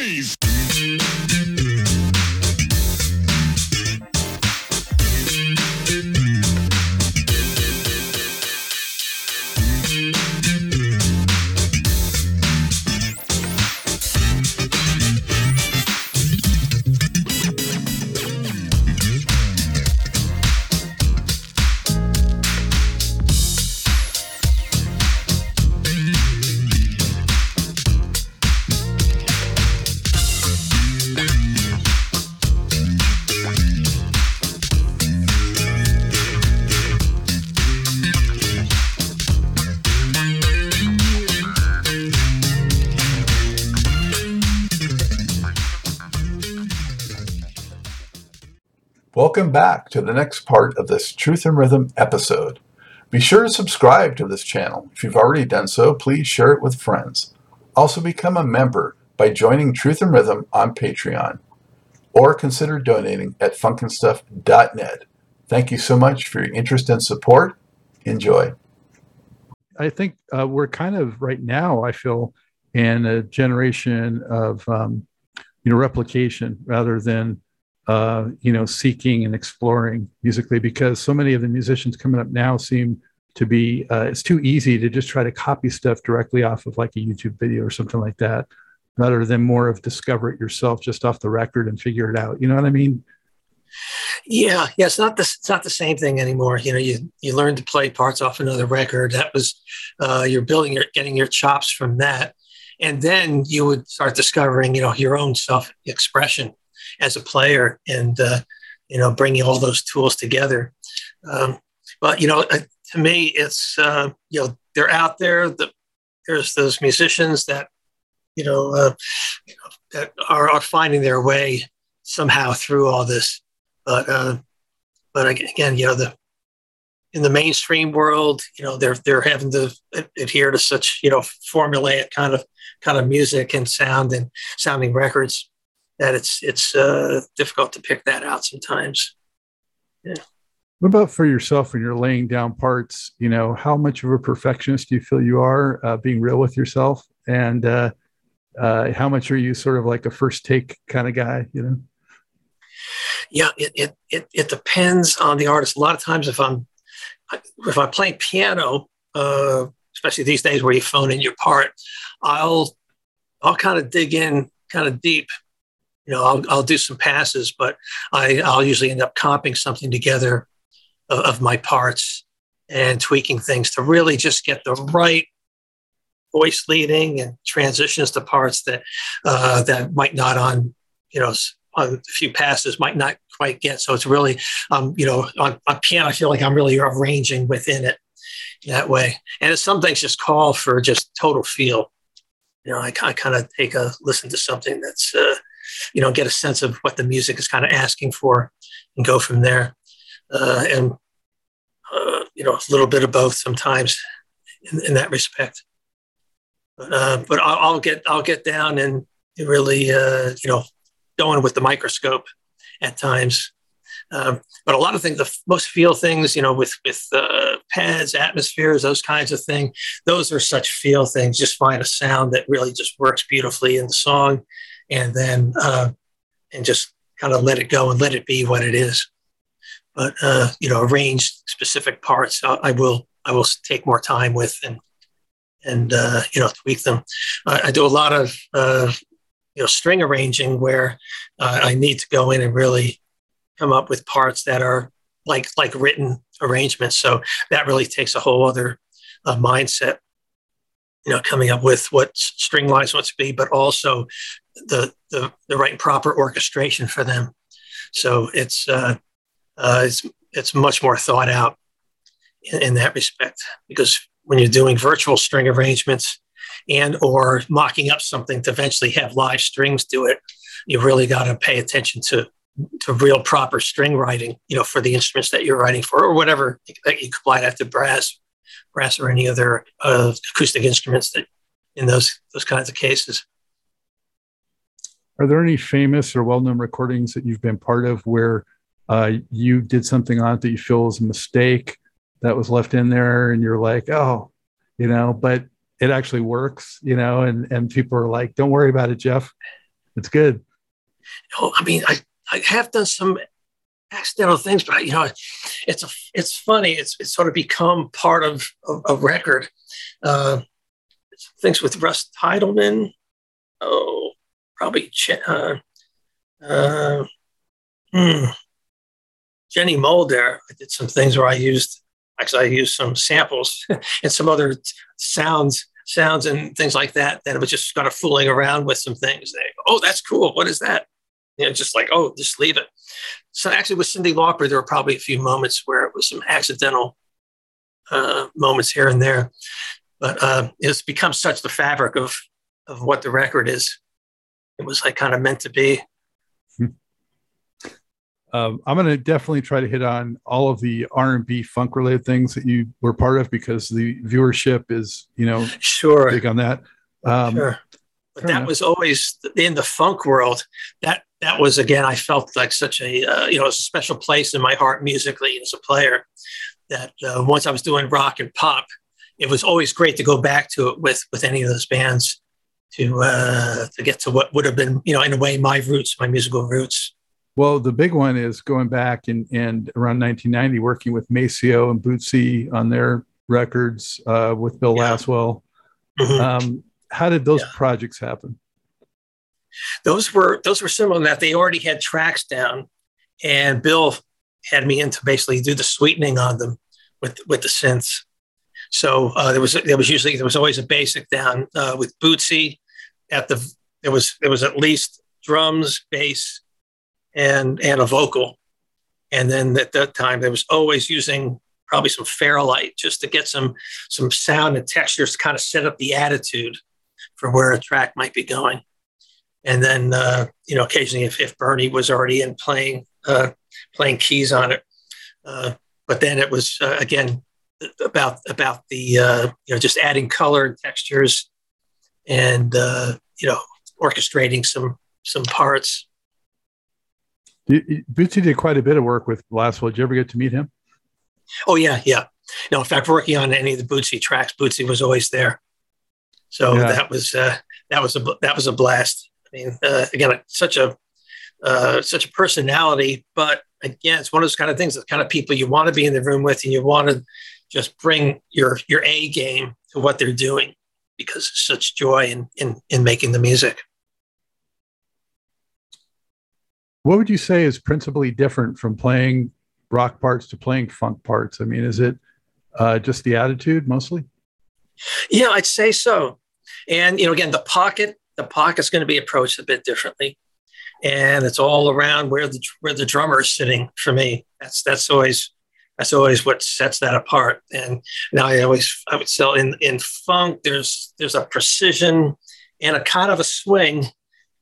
noise. Welcome back to the next part of this Truth and Rhythm episode. Be sure to subscribe to this channel. If you've already done so, please share it with friends. Also, become a member by joining Truth and Rhythm on Patreon or consider donating at funkinstuff.net. Thank you so much for your interest and support. Enjoy. I think uh, we're kind of right now, I feel, in a generation of, um, you know, replication rather than uh, you know, seeking and exploring musically because so many of the musicians coming up now seem to be, uh, it's too easy to just try to copy stuff directly off of like a YouTube video or something like that, rather than more of discover it yourself just off the record and figure it out. You know what I mean? Yeah, yeah, it's not the it's not the same thing anymore. You know, you you learn to play parts off another record. That was uh, you're building your getting your chops from that, and then you would start discovering you know your own self expression as a player and uh, you know bringing all those tools together. Um, but you know uh, to me it's uh, you know they're out there the, there's those musicians that you know, you know that are, are finding their way somehow through all this. But uh, but again you know the in the mainstream world, you know, they're they're having to adhere to such you know formulaic kind of kind of music and sound and sounding records that it's it's uh, difficult to pick that out sometimes. Yeah. What about for yourself when you're laying down parts? You know, how much of a perfectionist do you feel you are uh, being real with yourself, and uh, uh, how much are you sort of like a first take kind of guy? You know. Yeah, it, it it it depends on the artist. A lot of times, if I'm if I'm playing piano, uh, especially these days where you phone in your part, I'll I'll kind of dig in kind of deep you know, I'll, I'll do some passes, but I, I'll usually end up comping something together of, of my parts and tweaking things to really just get the right voice leading and transitions to parts that uh, that might not on you know on a few passes might not quite get. So it's really um, you know on, on piano I feel like I'm really arranging within it that way. And some things just call for just total feel. You know, I, I kind of take a listen to something that's uh, you know, get a sense of what the music is kind of asking for and go from there. Uh, and, uh, you know, a little bit of both sometimes in, in that respect. But, uh, but I'll, I'll, get, I'll get down and really, uh, you know, going with the microscope at times. Um, but a lot of things, the most feel things, you know, with with uh, pads, atmospheres, those kinds of things, those are such feel things. Just find a sound that really just works beautifully in the song, and then uh, and just kind of let it go and let it be what it is. But uh, you know, arrange specific parts. I, I, will I will take more time with and and uh, you know tweak them. I, I do a lot of uh, you know string arranging where uh, I need to go in and really come up with parts that are like like written arrangements. So that really takes a whole other uh, mindset you know, coming up with what string lines want to be, but also the, the, the right proper orchestration for them. So it's, uh, uh, it's, it's much more thought out in, in that respect because when you're doing virtual string arrangements and or mocking up something to eventually have live strings do it, you really got to pay attention to to real proper string writing, you know, for the instruments that you're writing for, or whatever that you apply that to brass brass or any other uh, acoustic instruments that in those those kinds of cases. Are there any famous or well-known recordings that you've been part of where uh, you did something on it that you feel is a mistake that was left in there, and you're like, oh, you know, but it actually works, you know, and and people are like, don't worry about it, Jeff. It's good. Oh, I mean, I, I have done some accidental things, but you know, it's a, it's funny. It's, it's sort of become part of a record. Uh, things with Russ Titelman. Oh, probably uh, uh, hmm. Jenny Mulder. I did some things where I used actually I used some samples and some other sounds sounds and things like that that it was just kind of fooling around with some things. They, oh, that's cool. What is that? You know, just like, oh, just leave it. So actually with Cyndi Lauper, there were probably a few moments where it was some accidental uh, moments here and there. But uh, it's become such the fabric of of what the record is. It was like kind of meant to be. Um, I'm going to definitely try to hit on all of the R&B funk related things that you were part of because the viewership is, you know, sure big on that. Um, sure. But that enough. was always in the funk world. That that was again, I felt like such a uh, you know a special place in my heart musically as a player. That uh, once I was doing rock and pop, it was always great to go back to it with with any of those bands to uh, to get to what would have been you know in a way my roots, my musical roots. Well, the big one is going back and, and around 1990, working with Maceo and Bootsy on their records uh, with Bill yeah. Laswell. Mm-hmm. Um, how did those yeah. projects happen? Those were those were similar in that they already had tracks down, and Bill had me in to basically do the sweetening on them with with the synths. So uh, there was there was usually there was always a basic down uh, with Bootsy. At the it was it was at least drums, bass, and and a vocal. And then at that time, they was always using probably some Fairlight just to get some some sound and textures to kind of set up the attitude for where a track might be going. And then uh, you know, occasionally if, if Bernie was already in playing uh, playing keys on it, uh, but then it was uh, again about about the uh, you know just adding color and textures, and uh, you know orchestrating some some parts. Bootsy did quite a bit of work with Laswell. Did you ever get to meet him? Oh yeah, yeah. No, in fact, working on any of the Bootsy tracks, Bootsy was always there. So yeah. that was uh, that was a that was a blast. I mean, uh, again, such a uh, such a personality, but again, it's one of those kind of things. The kind of people you want to be in the room with, and you want to just bring your your A game to what they're doing because it's such joy in in in making the music. What would you say is principally different from playing rock parts to playing funk parts? I mean, is it uh, just the attitude mostly? Yeah, I'd say so. And you know, again, the pocket, the pocket's going to be approached a bit differently, and it's all around where the where the drummer is sitting. For me, that's that's always that's always what sets that apart. And now I always I would say in in funk, there's there's a precision and a kind of a swing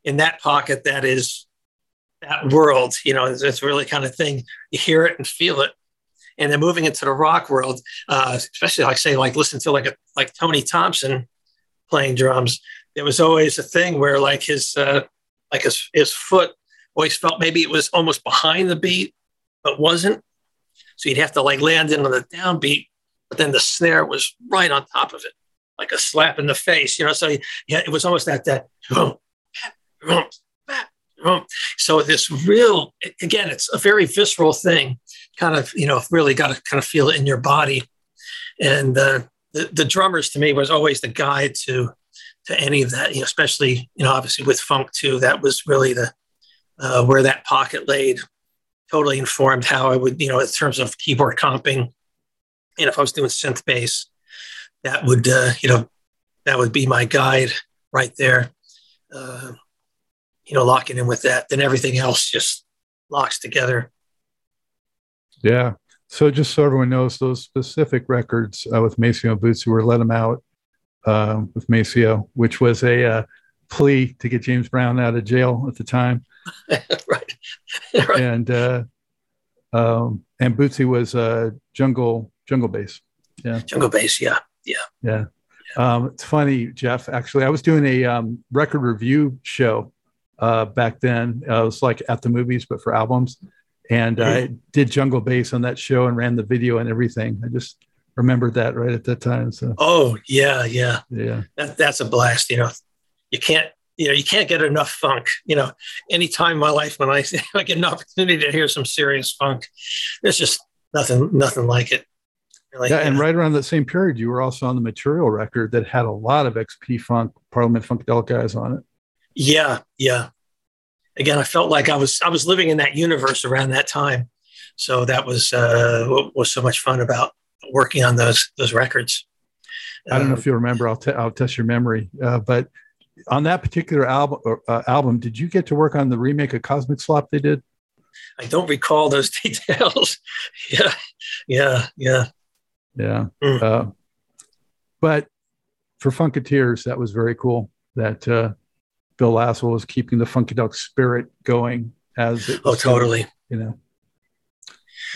in that pocket that is that world. You know, it's, it's really kind of thing. You hear it and feel it. And then moving into the rock world, uh, especially like say like listen to like a like Tony Thompson playing drums. There was always a thing where like his uh, like his his foot always felt maybe it was almost behind the beat, but wasn't. So you'd have to like land in on the downbeat, but then the snare was right on top of it, like a slap in the face. You know, so yeah, it was almost that that. So this real, again, it's a very visceral thing. Kind of, you know, really got to kind of feel it in your body. And uh, the the drummers to me was always the guide to to any of that. You know, especially you know, obviously with funk too. That was really the uh, where that pocket laid. Totally informed how I would, you know, in terms of keyboard comping. And if I was doing synth bass, that would, uh, you know, that would be my guide right there. Uh, you know, locking in with that, then everything else just locks together. Yeah. So just so everyone knows, those specific records uh, with Maceo and Bootsy were let them out uh, with Maceo, which was a uh, plea to get James Brown out of jail at the time. right. right. And uh, um, and Bootsy was uh, jungle jungle bass. Yeah. Jungle bass. Yeah. Yeah. Yeah. Um, it's funny, Jeff. Actually, I was doing a um, record review show uh, back then. Uh, it was like at the movies, but for albums. And I did Jungle Bass on that show and ran the video and everything. I just remembered that right at that time. So. Oh yeah, yeah, yeah. That, that's a blast. You know, you can't you know, you can't get enough funk. You know, anytime in my life when I, I get an opportunity to hear some serious funk, there's just nothing, nothing like it. Really, yeah, and right around that same period, you were also on the Material record that had a lot of ex-P-Funk, Parliament Funkadelic guys on it. Yeah, yeah. Again, I felt like I was I was living in that universe around that time, so that was uh, what was so much fun about working on those those records. I don't know if you remember. I'll, t- I'll test your memory, uh, but on that particular album, uh, album, did you get to work on the remake of Cosmic Slop they did? I don't recall those details. yeah, yeah, yeah, yeah. Mm. Uh, but for Funkateers, that was very cool. That uh, Bill Laswell was keeping the Funky Duck spirit going as it. oh, totally. You know.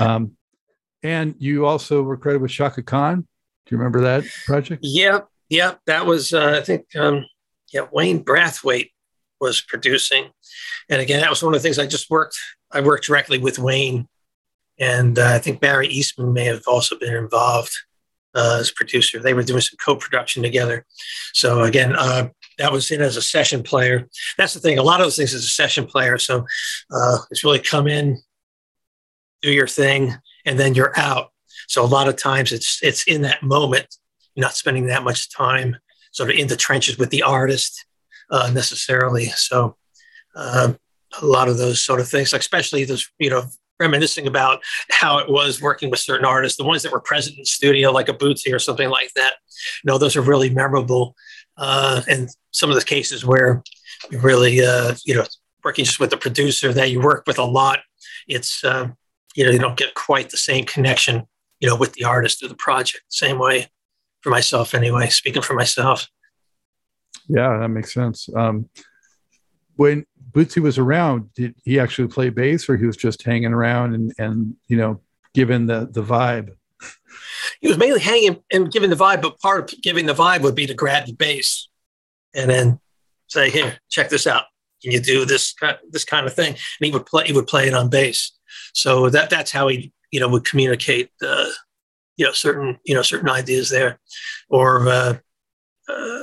Um, and you also were credited with Chaka Khan. Do you remember that project? Yep, yep. That was uh, I think um, yeah, Wayne Braithwaite was producing. And again, that was one of the things I just worked. I worked directly with Wayne, and uh, I think Barry Eastmond may have also been involved uh, as producer. They were doing some co-production together. So again, uh, that was in as a session player. That's the thing. A lot of those things as a session player. So uh, it's really come in, do your thing, and then you're out. So a lot of times it's it's in that moment. Not spending that much time sort of in the trenches with the artist uh, necessarily. So uh, a lot of those sort of things, especially those, you know, reminiscing about how it was working with certain artists, the ones that were present in studio, like a Bootsy or something like that. You know, those are really memorable. Uh, and some of the cases where you really, uh, you know, working just with the producer that you work with a lot, it's, uh, you know, you don't get quite the same connection, you know, with the artist or the project, same way for myself anyway, speaking for myself. Yeah, that makes sense. Um, when Bootsy was around, did he actually play bass or he was just hanging around and, and you know, giving the, the vibe? He was mainly hanging and giving the vibe, but part of giving the vibe would be to grab the bass and then say, "Here, check this out. Can you do this this kind of thing?" And he would play he would play it on bass. So that that's how he you know would communicate uh, you know certain you know certain ideas there, or uh, uh,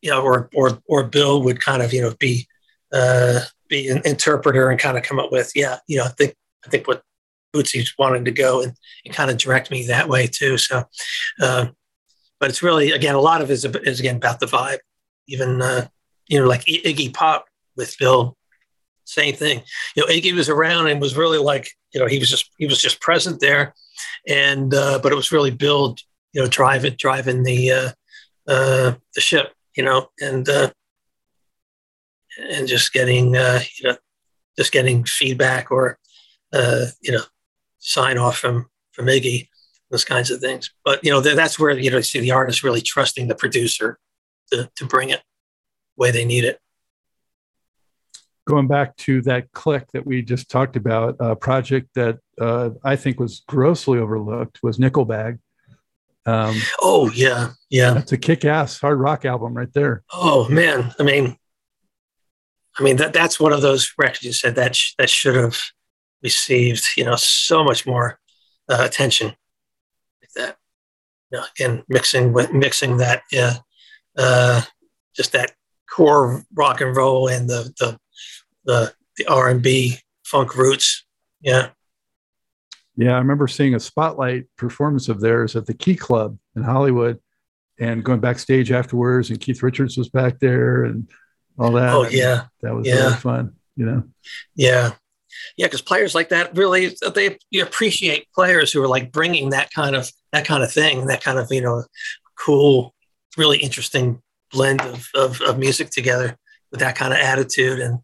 you know, or or or Bill would kind of you know be uh, be an interpreter and kind of come up with yeah you know I think I think what Bootsy's wanting to go and, and kind of direct me that way too. So, uh, but it's really again a lot of it is, is again about the vibe. Even uh, you know like Iggy Pop with Bill, same thing. You know Iggy was around and was really like you know he was just he was just present there and uh, but it was really Bill, you know, driving driving the uh, uh, the ship, you know, and uh, and just getting uh, you know just getting feedback or uh, you know sign off from from Iggy, those kinds of things. But you know that's where you know see the artist really trusting the producer to to bring it the way they need it going back to that click that we just talked about, a project that uh, I think was grossly overlooked was Nickelbag. Um, oh yeah, yeah. it's a kick-ass hard rock album right there. Oh man, I mean, I mean that that's one of those records you said that sh- that should have received you know so much more uh, attention. Like that, you know, again, mixing with mixing that, yeah, uh, just that core rock and roll and the the the the R and B funk roots. Yeah. Yeah, I remember seeing a spotlight performance of theirs at the Key Club in Hollywood, and going backstage afterwards, and Keith Richards was back there, and all that. Oh yeah, that was yeah. really fun. You know. Yeah, yeah, because players like that really they you appreciate players who are like bringing that kind of that kind of thing, that kind of you know cool, really interesting blend of of, of music together with that kind of attitude and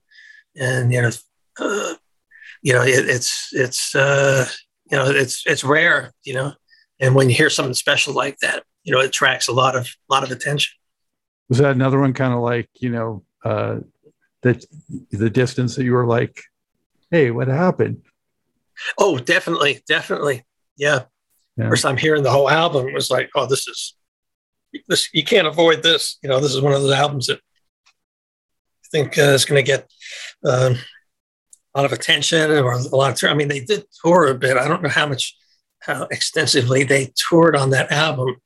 and you know, uh, you know, it, it's it's uh, you know, it's it's rare, you know, and when you hear something special like that, you know, it attracts a lot of a lot of attention. Was that another one, kind of like you know, uh, that the distance that you were like, hey, what happened? Oh, definitely, definitely, yeah. yeah. First time hearing the whole album was like, oh, this is this you can't avoid this. You know, this is one of those albums that think uh, is going to get um, a lot of attention or a lot of. I mean, they did tour a bit. I don't know how much, how extensively they toured on that album.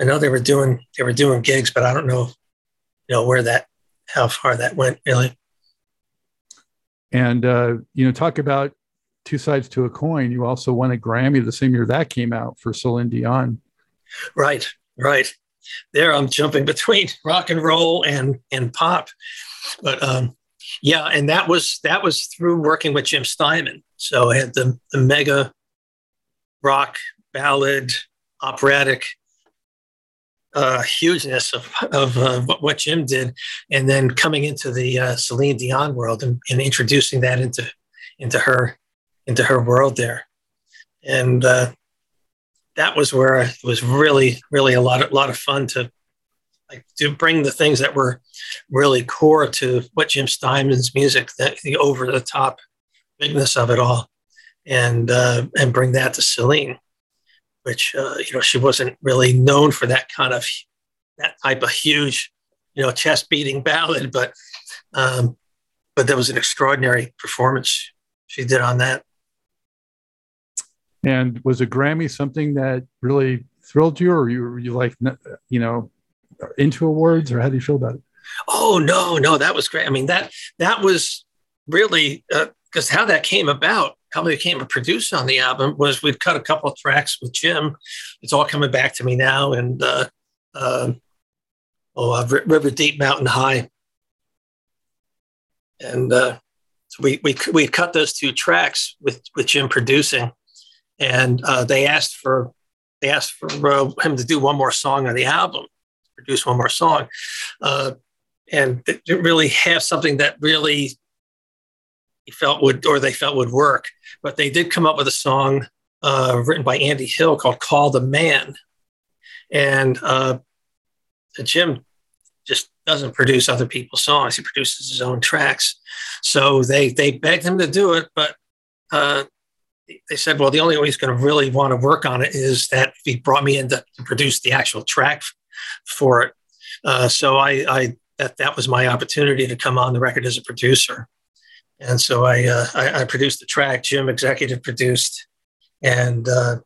I know they were doing they were doing gigs, but I don't know, you know, where that how far that went really. And uh, you know, talk about two sides to a coin. You also won a Grammy the same year that came out for Celine Dion. Right, right. There, I'm jumping between rock and roll and and pop, but um, yeah, and that was that was through working with Jim Steinman. So I had the the mega rock ballad operatic uh, hugeness of, of uh, what Jim did, and then coming into the uh, Celine Dion world and, and, introducing that into into her into her world there, and uh, that was where it was really really a lot of lot of fun to like to bring the things that were really core to what Jim Steinman's music, that the over the top bigness of it all, and uh, and bring that to Celine which uh, you know she wasn't really known for that kind of that type of huge, you know, chest beating ballad, but um, but that was an extraordinary performance she did on that. And was a Grammy something that really thrilled you, or you you like you know into awards, or how do you feel about it? Oh no, no, that was great. I mean that that was really because uh, how that came about how we became a producer on the album was we'd cut a couple of tracks with Jim. It's all coming back to me now, and uh, uh, oh, uh, River Deep, Mountain High, and uh, so we we we cut those two tracks with with Jim producing, and uh, they asked for they asked for uh, him to do one more song on the album, produce one more song, uh, and didn't really have something that really he felt would or they felt would work. But they did come up with a song uh, written by Andy Hill called "Call the Man," and uh, Jim just doesn't produce other people's songs; he produces his own tracks. So they they begged him to do it, but uh, they said, "Well, the only way he's going to really want to work on it is that if he brought me in to produce the actual track for it." Uh, so I, I that that was my opportunity to come on the record as a producer. And so I, uh, I, I, produced the track, Jim executive produced, and uh,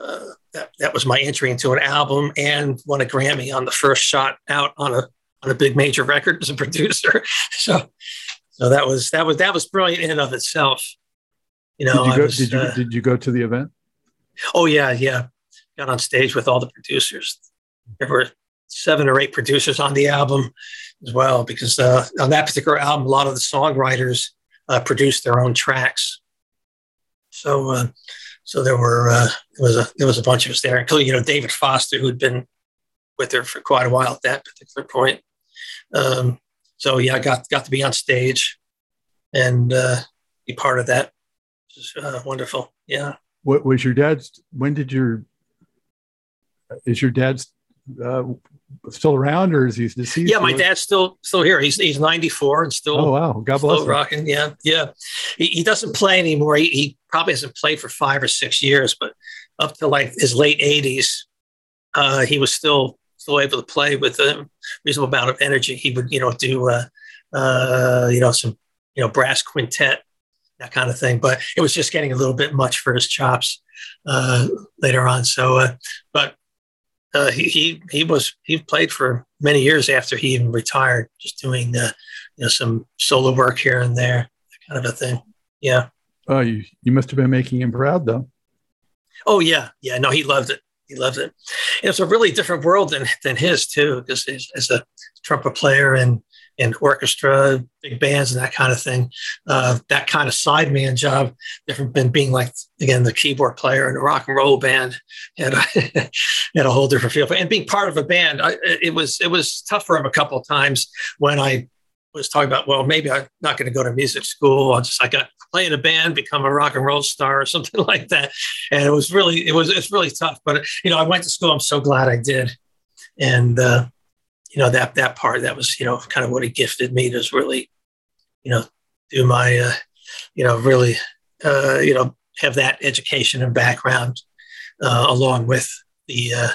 uh, that, that was my entry into an album and won a Grammy on the first shot out on a on a big major record as a producer. So so that was that was that was brilliant in and of itself. You know, did you, go, was, did, you uh, did you go to the event? Oh yeah, yeah. Got on stage with all the producers. There were seven or eight producers on the album as well, because uh, on that particular album, a lot of the songwriters uh, produced their own tracks. So, uh, so there were uh, there was a there was a bunch of us there, including you know David Foster, who'd been with her for quite a while at that particular point. Um, so yeah, I got got to be on stage and uh, be part of that. Which is uh, wonderful. Yeah. What was your dad's? When did your is your dad's uh, still around or is he deceased? Yeah, my dad's still still here. He's he's 94 and still oh wow, God bless still rocking. Yeah, yeah. He, he doesn't play anymore. He, he, probably hasn't played for five or six years, but up to like his late 80s, uh, he was still still able to play with a reasonable amount of energy. He would you know do uh, uh, you know some you know brass quintet that kind of thing, but it was just getting a little bit much for his chops uh, later on. So, uh, but uh, he, he he was he played for many years after he even retired, just doing uh, you know some solo work here and there, kind of a thing. Yeah. Oh, you you must have been making him proud, though. Oh yeah, yeah. No, he loved it. He loved it. And it's a really different world than than his too, because as a trumpet player and and orchestra, big bands, and that kind of thing. Uh, that kind of sideman job, different than being like again the keyboard player in a rock and roll band, had a, had a whole different feel. And being part of a band, I, it was it was tough for him a couple of times when I was talking about, well, maybe I'm not going to go to music school. I'll just I got play in a band, become a rock and roll star or something like that. And it was really it was it's really tough. But you know, I went to school. I'm so glad I did. And uh, you know that that part that was you know kind of what he gifted me to really you know do my uh, you know really uh, you know have that education and background uh, along with the uh,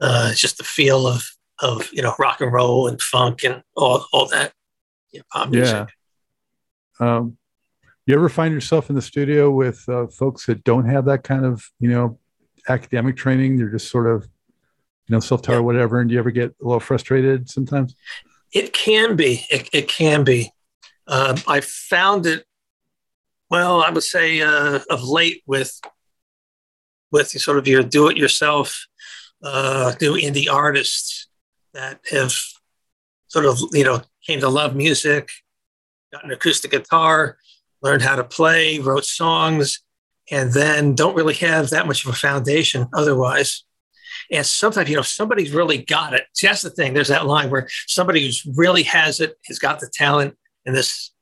uh, just the feel of of you know rock and roll and funk and all all that you know, pop music. Yeah. Um, you ever find yourself in the studio with uh, folks that don't have that kind of you know academic training? They're just sort of you know, self-taught yeah. or whatever. And do you ever get a little frustrated sometimes? It can be. It, it can be. Uh, I found it. Well, I would say uh, of late with with sort of your do-it-yourself, uh, new indie artists that have sort of you know came to love music, got an acoustic guitar, learned how to play, wrote songs, and then don't really have that much of a foundation otherwise. And sometimes, you know, somebody's really got it. See, that's the thing. There's that line where somebody who's really has it, has got the talent and this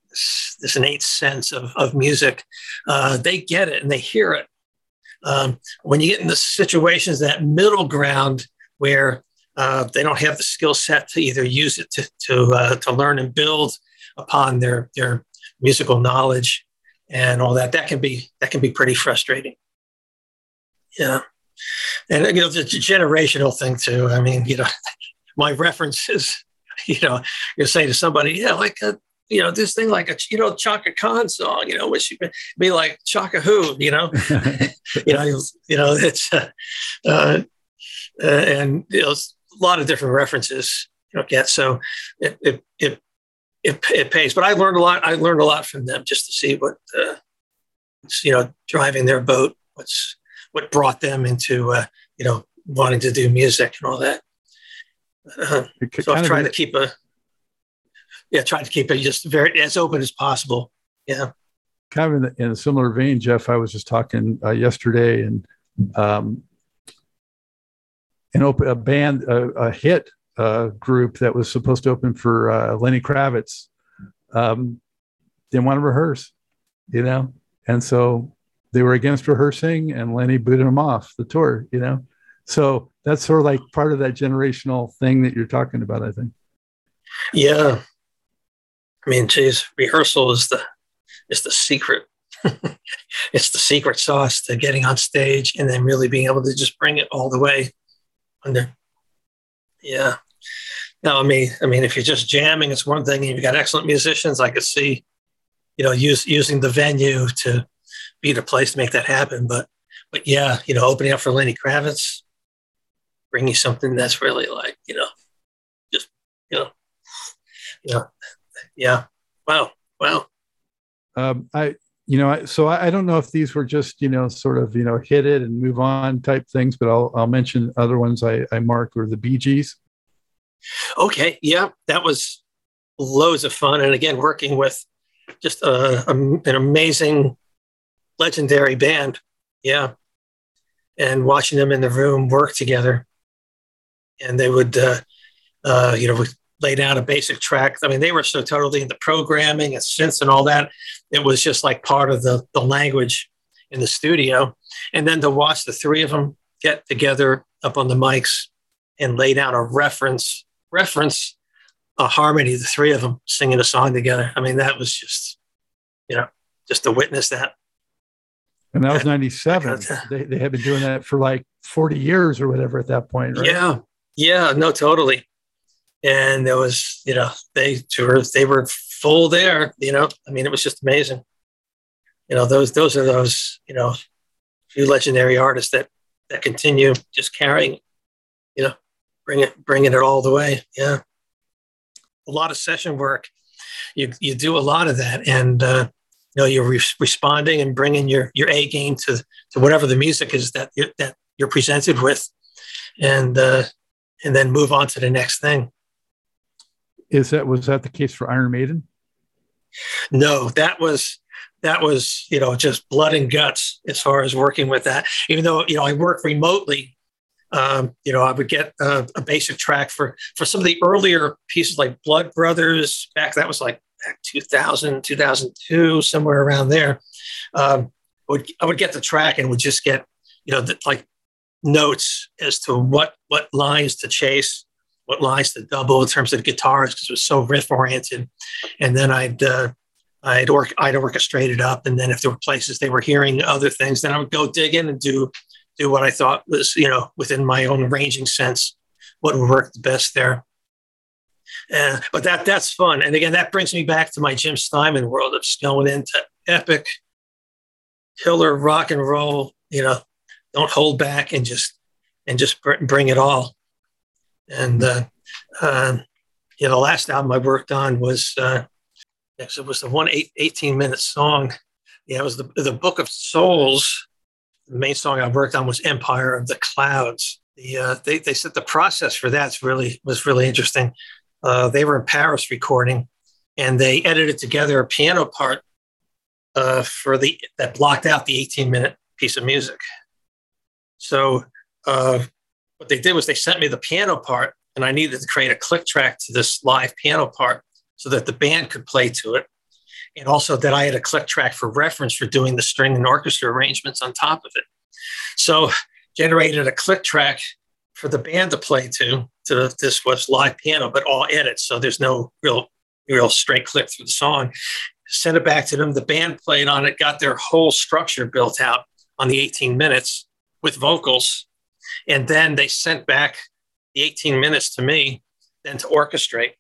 this innate sense of, of music, uh, they get it and they hear it. Um, when you get in the situations, that middle ground where uh, they don't have the skill set to either use it to to, uh, to learn and build upon their their musical knowledge and all that, that can be that can be pretty frustrating. Yeah and you know the generational thing too. I mean, you know, my references, you know, you say to somebody, yeah, like a, you know, this thing like a you know Chaka Khan song, you know, which you be like Chaka who, you know, you know, you know, it's uh, uh, uh, and you know, a lot of different references you know get so it it it it, it pays. But I learned a lot. I learned a lot from them just to see what uh, you know driving their boat. What's what brought them into uh, you know wanting to do music and all that. Uh, so I've tried to keep a yeah, try to keep it just very as open as possible. Yeah. Kind of in, the, in a similar vein, Jeff. I was just talking uh, yesterday, and um, an open a band a, a hit uh, group that was supposed to open for uh, Lenny Kravitz um, didn't want to rehearse, you know, and so they were against rehearsing and Lenny booted them off the tour, you know? So that's sort of like part of that generational thing that you're talking about, I think. Yeah. I mean, geez, rehearsal is the is the secret. it's the secret sauce to getting on stage and then really being able to just bring it all the way under. Yeah. No, I mean, I mean, if you're just jamming, it's one thing. And You've got excellent musicians. I could see, you know, use using the venue to be the place to make that happen. But but yeah, you know, opening up for Lenny Kravitz, bringing something that's really like you know, just you know, you know, yeah, wow, wow. Um, I you know, so I, I don't know if these were just you know sort of you know hit it and move on type things, but I'll I'll mention other ones I, I marked were the Bee Gees. Okay, yeah, that was loads of fun, and again, working with just a, a, an amazing legendary band. Yeah. And watching them in the room work together. And they would, uh, uh, you know, lay down a basic track. I mean, they were so totally into programming and synths and all that. It was just like part of the, the language in the studio. And then to watch the three of them get together up on the mics and lay down a reference, reference a harmony, the three of them singing a song together. I mean, that was just, you know, just to witness that and that was 97 they, they had been doing that for like 40 years or whatever at that point right? yeah. Yeah no totally. And there was you know they were they were full there you know? I mean it was just amazing. You know those those are those you know few legendary artists that that continue just carrying you know bring it bringing it all the way. Yeah. A lot of session work. You you do a lot of that. And uh know you're re- responding and bringing your your A game to to whatever the music is that you're, that you're presented with, and uh, and then move on to the next thing. Is that was that the case for Iron Maiden? No, that was that was you know just blood and guts as far as working with that. Even though you know I work remotely, um, you know I would get a, a basic track for for some of the earlier pieces like Blood Brothers. Back that was like 2000, 2002, somewhere around there. Um, would, I would get the track and would just get, you know, the, like notes as to what what lines to chase, what lines to double in terms of the guitars because it was so riff oriented. And then I'd uh, I'd orc I'd orchestrate it up, and then if there were places they were hearing other things, then I would go dig in and do do what I thought was you know within my own arranging sense what would work the best there. But that that's fun. And again, that brings me back to my Jim Steinman world of just going into epic killer rock and roll. You know, don't hold back and just and just bring it all. And uh, uh, you know, the last album I worked on was, uh, yes, it was the one eight, 18 minute song. Yeah, it was the, the Book of Souls. The main song I worked on was Empire of the Clouds. The, uh, they, they said the process for that really was really interesting. Uh, they were in Paris recording and they edited together a piano part uh, for the that blocked out the 18 minute piece of music. So uh, what they did was they sent me the piano part, and I needed to create a click track to this live piano part so that the band could play to it, and also that I had a click track for reference for doing the string and orchestra arrangements on top of it. So generated a click track for the band to play to. To this was live piano, but all edits, so there's no real real straight clip through the song. Sent it back to them. The band played on it, got their whole structure built out on the 18 minutes with vocals. And then they sent back the 18 minutes to me, then to orchestrate,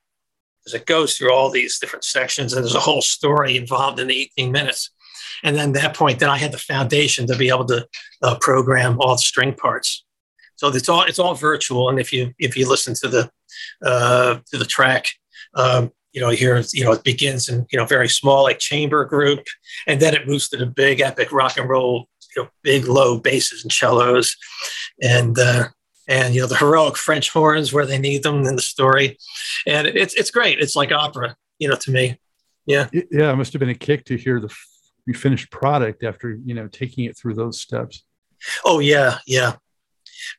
as it goes through all these different sections. And there's a whole story involved in the 18 minutes. And then that point, then I had the foundation to be able to uh, program all the string parts. So it's all it's all virtual. And if you if you listen to the uh, to the track, um, you know, here, you know, it begins in, you know, very small, like chamber group, and then it moves to the big epic rock and roll, you know, big low basses and cellos, and uh, and you know the heroic French horns where they need them in the story, and it's it's great. It's like opera, you know, to me. Yeah, yeah, it must have been a kick to hear the finished product after you know taking it through those steps. Oh yeah, yeah,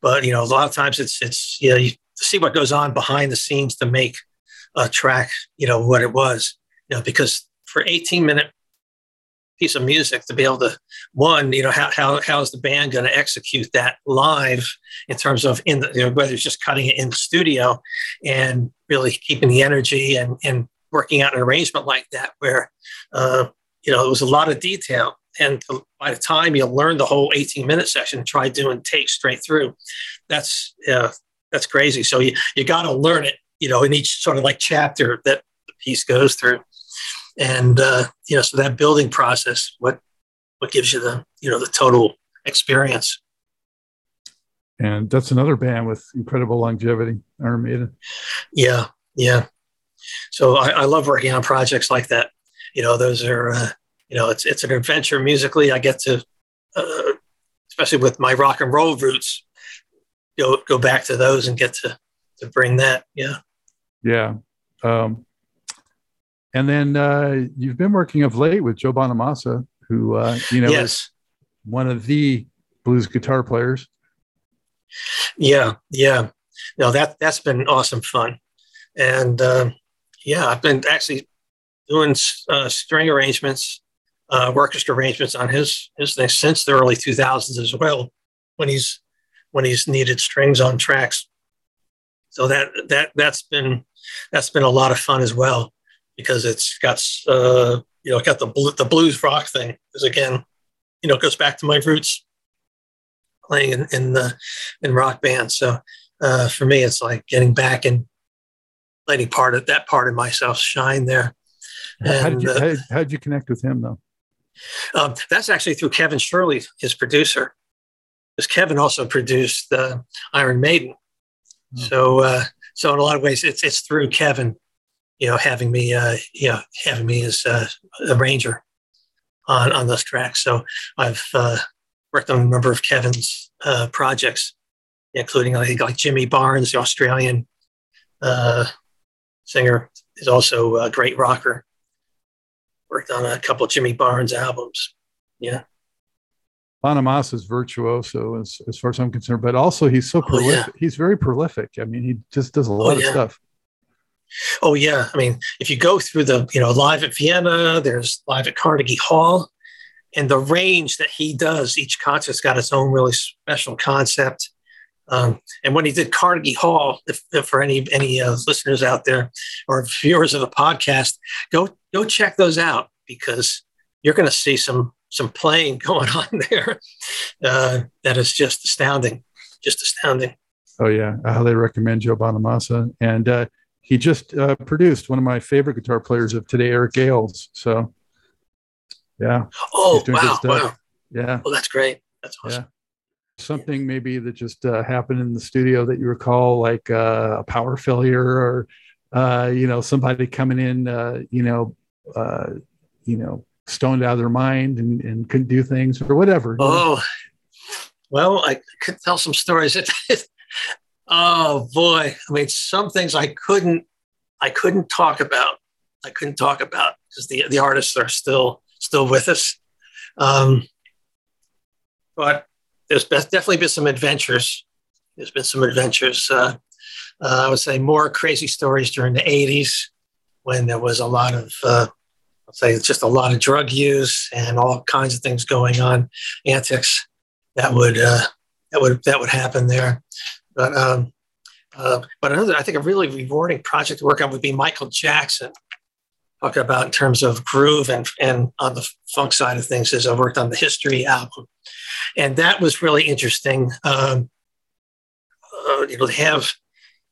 but you know, a lot of times it's it's you know you see what goes on behind the scenes to make a track, you know, what it was, you know, because for 18 minute piece of music to be able to one, you know, how how how is the band going to execute that live in terms of in the you know, whether it's just cutting it in the studio and really keeping the energy and and working out an arrangement like that where uh, you know it was a lot of detail and by the time you learn the whole 18 minute session try doing takes straight through that's uh, that's crazy so you, you got to learn it you know, in each sort of like chapter that the piece goes through. And uh, you know, so that building process, what what gives you the you know the total experience. And that's another band with incredible longevity, Iron Maiden. Yeah, yeah. So I, I love working on projects like that. You know, those are uh, you know, it's it's an adventure musically. I get to, uh, especially with my rock and roll roots, go go back to those and get to to bring that. Yeah. Yeah. Um, and then uh, you've been working of late with Joe Bonamassa, who uh, you know yes. is one of the blues guitar players. Yeah, yeah. No, that that's been awesome fun, and uh, yeah, I've been actually doing uh, string arrangements, uh, orchestra arrangements on his his thing since the early 2000s as well, when he's when he's needed strings on tracks. So that that that's been that's been a lot of fun as well because it's got uh, you know got the the blues rock thing because again you know it goes back to my roots playing in in the in rock bands. So uh, for me, it's like getting back and letting part of that part of myself shine there. And, how, did you, uh, how, did you connect with him though? Um, that's actually through Kevin Shirley, his producer, because Kevin also produced uh, Iron Maiden. Hmm. So, uh, so in a lot of ways, it's it's through Kevin, you know, having me, uh, you know, having me as uh, a ranger on on those tracks. So I've uh, worked on a number of Kevin's uh, projects, including like, like Jimmy Barnes, the Australian uh, singer, is also a great rocker. Worked on a couple of Jimmy Barnes albums. Yeah. Bonamassa is virtuoso as, as far as I'm concerned, but also he's so prolific. Oh, yeah. He's very prolific. I mean, he just does a oh, lot oh, yeah. of stuff. Oh yeah, I mean, if you go through the, you know, live at Vienna, there's live at Carnegie Hall, and the range that he does, each concert's got its own really special concept. Um, and when he did Carnegie Hall, if, if for any any uh, listeners out there or viewers of the podcast, go go check those out because you're going to see some some playing going on there uh, that is just astounding, just astounding. Oh yeah, I highly recommend Joe Bonamassa, and uh, he just uh, produced one of my favorite guitar players of today, Eric Gales. So yeah. Oh wow, wow. Yeah. Well, that's great. That's awesome. Yeah. Something maybe that just uh, happened in the studio that you recall, like uh, a power failure or uh, you know, somebody coming in, uh, you know, uh, you know, stoned out of their mind and, and couldn't do things or whatever. Oh, well, I could tell some stories. oh boy, I mean, some things I couldn't, I couldn't talk about. I couldn't talk about because the the artists are still still with us. Um, but there's definitely been some adventures. There's been some adventures. Uh, uh, I would say more crazy stories during the 80s when there was a lot of, uh, I'll say, just a lot of drug use and all kinds of things going on, antics that would uh, that would that would happen there. But um, uh, but another, I think, a really rewarding project to work on would be Michael Jackson. Talking about in terms of groove and and on the funk side of things, as I worked on the History album, and that was really interesting. Um, uh, you know, to have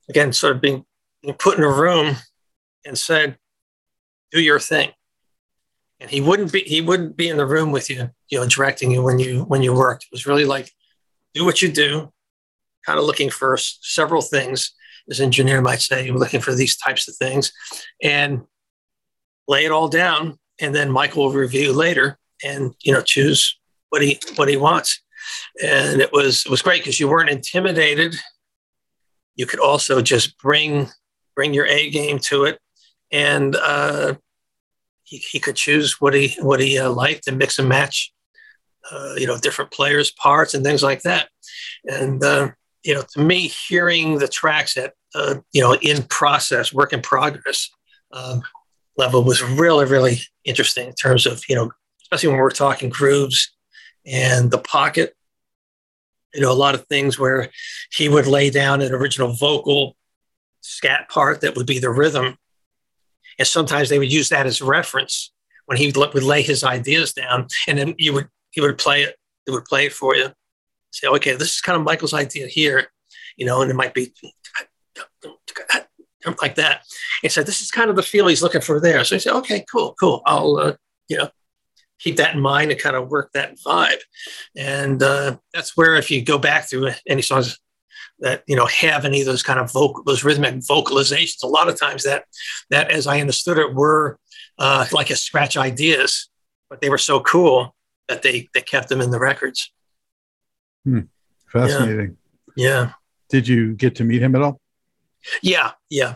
again sort of being, being put in a room and said, "Do your thing," and he wouldn't be he wouldn't be in the room with you, you know, directing you when you when you worked. It was really like, do what you do, kind of looking for several things, as engineer might say, looking for these types of things, and lay it all down, and then Michael will review later and you know choose what he what he wants. And it was it was great because you weren't intimidated. You could also just bring bring your A game to it, and uh, he, he could choose what he what he uh, liked and mix and match, uh, you know, different players' parts and things like that. And uh, you know, to me, hearing the tracks at uh, you know in process, work in progress um, level was really really interesting in terms of you know, especially when we're talking grooves and the pocket. You know, a lot of things where he would lay down an original vocal scat part that would be the rhythm. And sometimes they would use that as reference when he would lay his ideas down. And then you would, he would play it, he would play it for you. Say, okay, this is kind of Michael's idea here, you know, and it might be like that. And said, this is kind of the feel he's looking for there. So I said, okay, cool, cool. I'll, uh, you know, keep that in mind and kind of work that vibe. And uh, that's where if you go back through any songs that you know have any of those kind of vocal those rhythmic vocalizations, a lot of times that that as I understood it were uh, like a scratch ideas, but they were so cool that they they kept them in the records. Hmm. Fascinating. Yeah. yeah. Did you get to meet him at all? Yeah, yeah.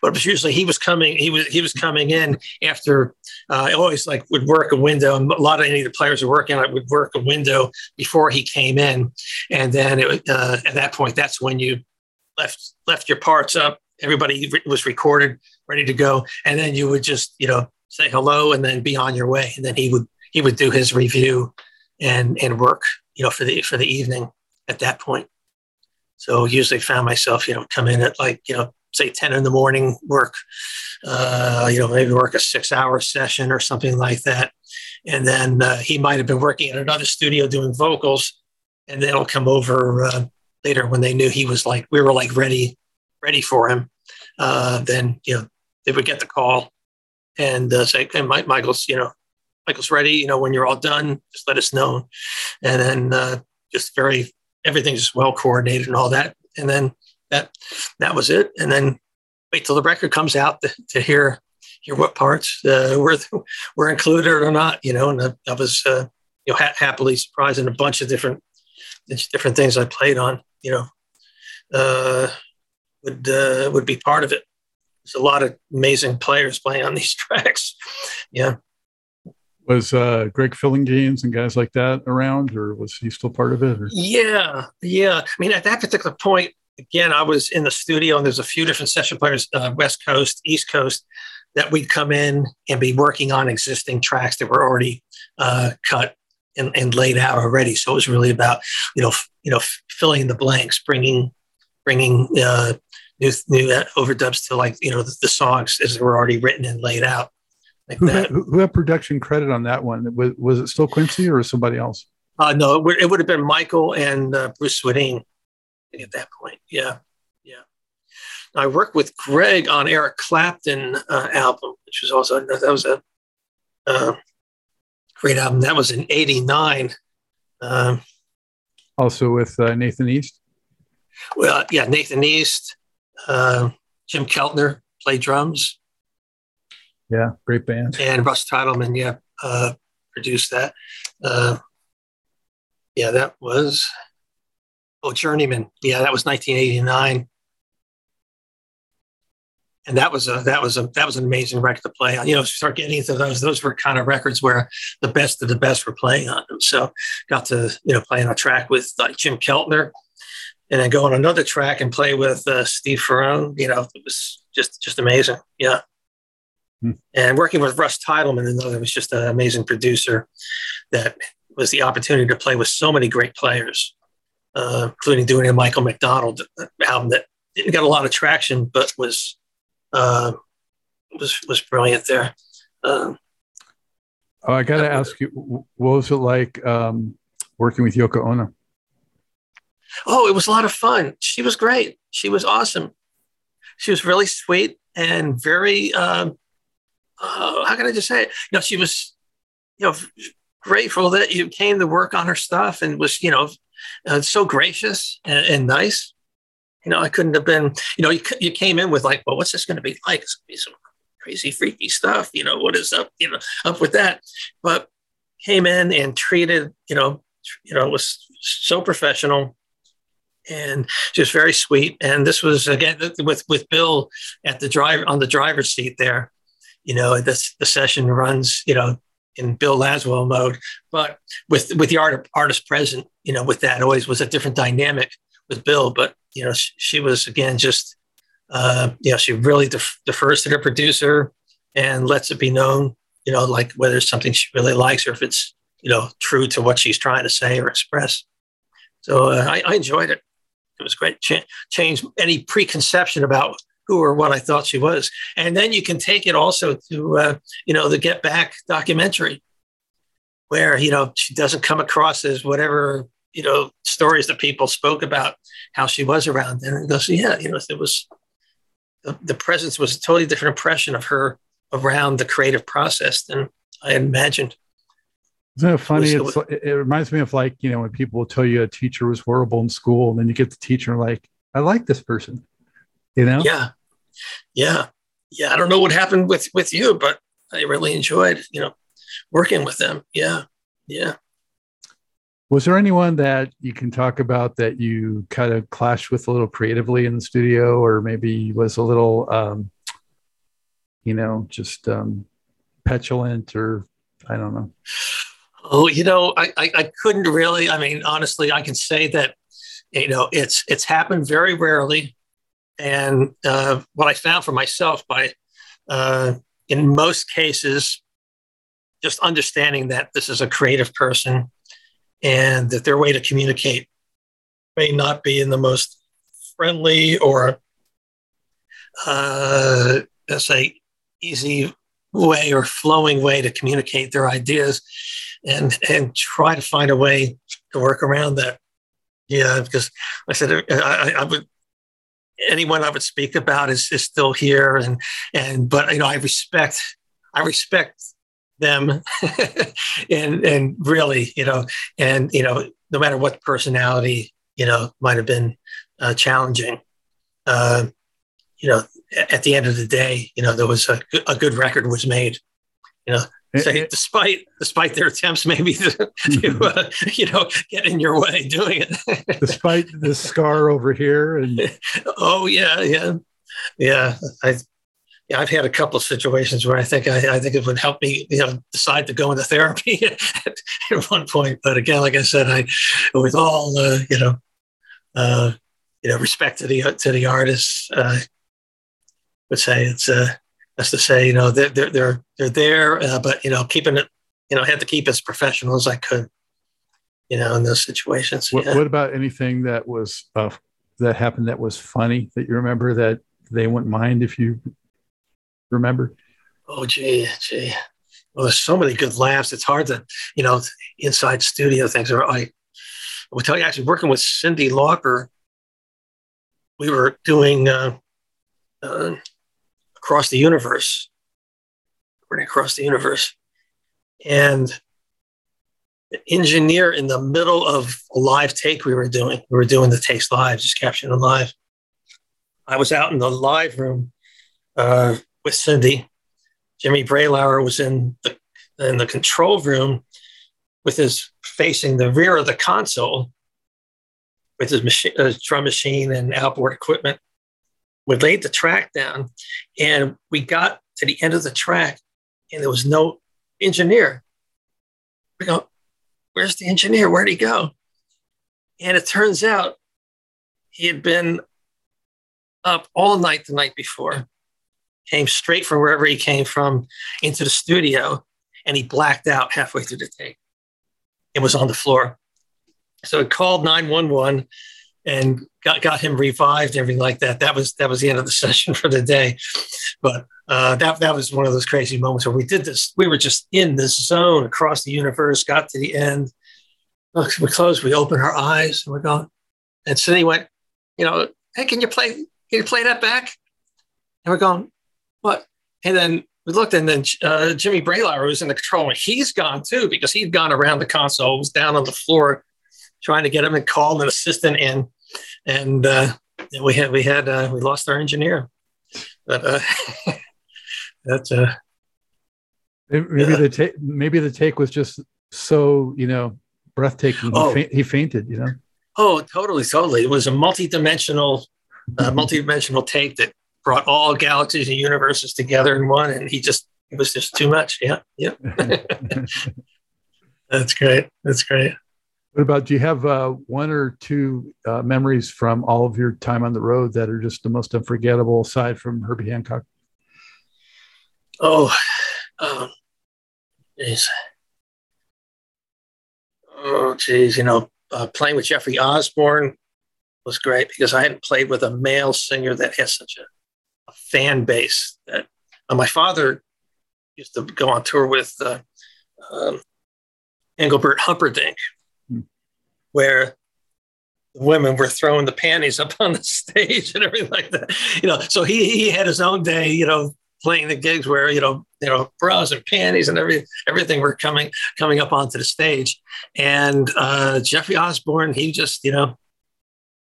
But usually he was coming he was he was coming in after uh, I always like would work a window and a lot of any of the players were working I would work a window before he came in. And then it, uh, at that point that's when you left left your parts up everybody was recorded ready to go and then you would just you know say hello and then be on your way. And then he would he would do his review and and work you know for the for the evening at that point so usually found myself you know come in at like you know say 10 in the morning work, uh, you know, maybe work a six hour session or something like that. And then uh, he might have been working at another studio doing vocals. And then he'll come over uh, later when they knew he was like, we were like ready, ready for him. Uh, then, you know, they would get the call and uh, say, hey, Mike, Michael's, you know, Michael's ready. You know, when you're all done, just let us know. And then uh, just very, everything's well coordinated and all that. And then that that was it. And then wait till the record comes out to, to hear hear what parts uh, were were included or not. You know, and I, I was uh, you know ha- happily surprised in a bunch of different different things I played on. You know, uh, would uh, would be part of it. There's a lot of amazing players playing on these tracks. Yeah. Was uh, Greg Phillinganes and guys like that around, or was he still part of it? Or? Yeah, yeah. I mean, at that particular point, again, I was in the studio, and there's a few different session players, uh, West Coast, East Coast, that we'd come in and be working on existing tracks that were already uh, cut and, and, laid out already. So it was really about you know f- you know f- filling the blanks, bringing bringing uh, new new uh, overdubs to like you know the, the, songs as they were already written and laid out. Like who, had, who, had, production credit on that one? Was, was it still Quincy or somebody else? Uh, no, it would, it would have been Michael and uh, Bruce Swedien at that point. Yeah, yeah. I worked with Greg on Eric Clapton uh, album, which was also that was a uh, great album. That was in '89. Um, also with uh, Nathan East. Well, yeah, Nathan East, uh, Jim Keltner played drums. Yeah, great band. And Russ Titelman, yeah, uh, produced that. Uh, yeah, that was oh Journeyman. Yeah, that was 1989 and that was a that was a that was an amazing record to play on. You know, if you start getting into those. Those were kind of records where the best of the best were playing on them. So got to you know play on a track with like Jim Keltner, and then go on another track and play with uh, Steve Ferrone. You know, it was just just amazing. Yeah. Hmm. And working with Russ Titelman, another was just an amazing producer that was the opportunity to play with so many great players, uh, including doing a Michael McDonald album that didn't get a lot of traction, but was uh, was was brilliant there. Um, oh, I got to ask you, what was it like um, working with Yoko Ono? Oh, it was a lot of fun. She was great. She was awesome. She was really sweet and very. Um, uh, how can I just say it? You know, she was, you know, grateful that you came to work on her stuff and was, you know, uh, so gracious and, and nice you know, I couldn't have been, you know, you, you came in with like, well, what's this going to be like? It's going to be some crazy, freaky stuff. You know, what is up, you know, up with that? But came in and treated, you know, you know, was so professional and just very sweet. And this was again with with Bill at the driver on the driver's seat there. You know, this the session runs, you know, in Bill Laswell mode, but with with the art, artist present, you know, with that always was a different dynamic with Bill. But you know, she, she was again just, uh, you know, she really def- defers to the producer and lets it be known, you know, like whether it's something she really likes or if it's, you know, true to what she's trying to say or express. So uh, I, I, enjoyed it. It was great. Ch- change any preconception about who or what I thought she was. And then you can take it also to, uh, you know, the Get Back documentary, where, you know, she doesn't come across as whatever you know, stories that people spoke about how she was around. And it goes, yeah, you know, it was the, the presence was a totally different impression of her around the creative process than I had imagined. Isn't it funny? It, was, it, it, reminds me of like, you know, when people will tell you a teacher was horrible in school, and then you get the teacher like, I like this person, you know? Yeah. Yeah. Yeah. I don't know what happened with, with you, but I really enjoyed, you know, working with them. Yeah. Yeah. Was there anyone that you can talk about that you kind of clashed with a little creatively in the studio, or maybe was a little, um, you know, just um, petulant, or I don't know? Oh, you know, I, I, I couldn't really. I mean, honestly, I can say that you know it's it's happened very rarely, and uh, what I found for myself by uh, in most cases, just understanding that this is a creative person and that their way to communicate may not be in the most friendly or uh, let's say easy way or flowing way to communicate their ideas and and try to find a way to work around that. Yeah because i said I, I would anyone i would speak about is, is still here and and but you know i respect i respect them and and really you know and you know no matter what personality you know might have been uh, challenging uh, you know at the end of the day you know there was a, a good record was made you know so despite despite their attempts maybe to, to uh, you know get in your way doing it despite the scar over here and oh yeah yeah yeah i yeah, I've had a couple of situations where I think I, I, think it would help me, you know, decide to go into therapy at, at one point. But again, like I said, I, with all, uh, you know, uh, you know, respect to the to the artists, uh, would say it's uh, that's to say, you know, they're they're they're, they're there, uh, but you know, keeping it, you know, I had to keep as professional as I could, you know, in those situations. What, yeah. what about anything that was uh, that happened that was funny that you remember that they wouldn't mind if you remember? Oh, gee, gee. Well, there's so many good laughs. It's hard to, you know, inside studio things. Or I, I will tell you, actually, working with Cyndi Lauper, we were doing uh, uh, across the universe, running across the universe, and the engineer in the middle of a live take we were doing. We were doing the takes live, just capturing them live. I was out in the live room uh, with Cyndi. Jimmy Bralower was in the in the control room with his facing the rear of the console with his machine, his drum machine and outboard equipment. We laid the track down, and we got to the end of the track, and there was no engineer. We go, "Where's the engineer? Where'd he go?" And it turns out he had been up all night the night before, came straight from wherever he came from into the studio, and he blacked out halfway through the tape. It was on the floor. So it called 911 and got, got him revived everything like that. That was that was the end of the session for the day. But uh, that that was one of those crazy moments where we did this. We were just in this zone across the universe. Got to the end. We closed. We opened our eyes and we're going. And Cyndi went, you know, hey, can you play? Can you play that back? And we're going, what? And then we looked, and then uh, Jimmy Bralower was in the control, and he's gone too because he'd gone around the console, was down on the floor, trying to get him and called an assistant in, and uh, we had we had uh, we lost our engineer, but uh, that's uh, maybe the take maybe the take was just so you know breathtaking. Oh. He, faint, he fainted. You know. oh totally totally. It was a multi-dimensional, uh, multi-dimensional take that brought all galaxies and universes together in one, and he just it was just too much. Yeah, yeah, that's great. That's great. What about? Do you have uh, one or two uh, memories from all of your time on the road that are just the most unforgettable, aside from Herbie Hancock? Oh, um, geez. Oh, geez. You know, uh, playing with Jeffrey Osborne was great because I hadn't played with a male singer that has such a, a fan base. That uh, my father used to go on tour with uh, um, Engelbert Humperdinck. Where the women were throwing the panties up on the stage and everything like that. You know, so he he had his own day. You know, playing the gigs where you know you know bras and panties and every everything were coming coming up onto the stage and uh jeffrey osborne he just you know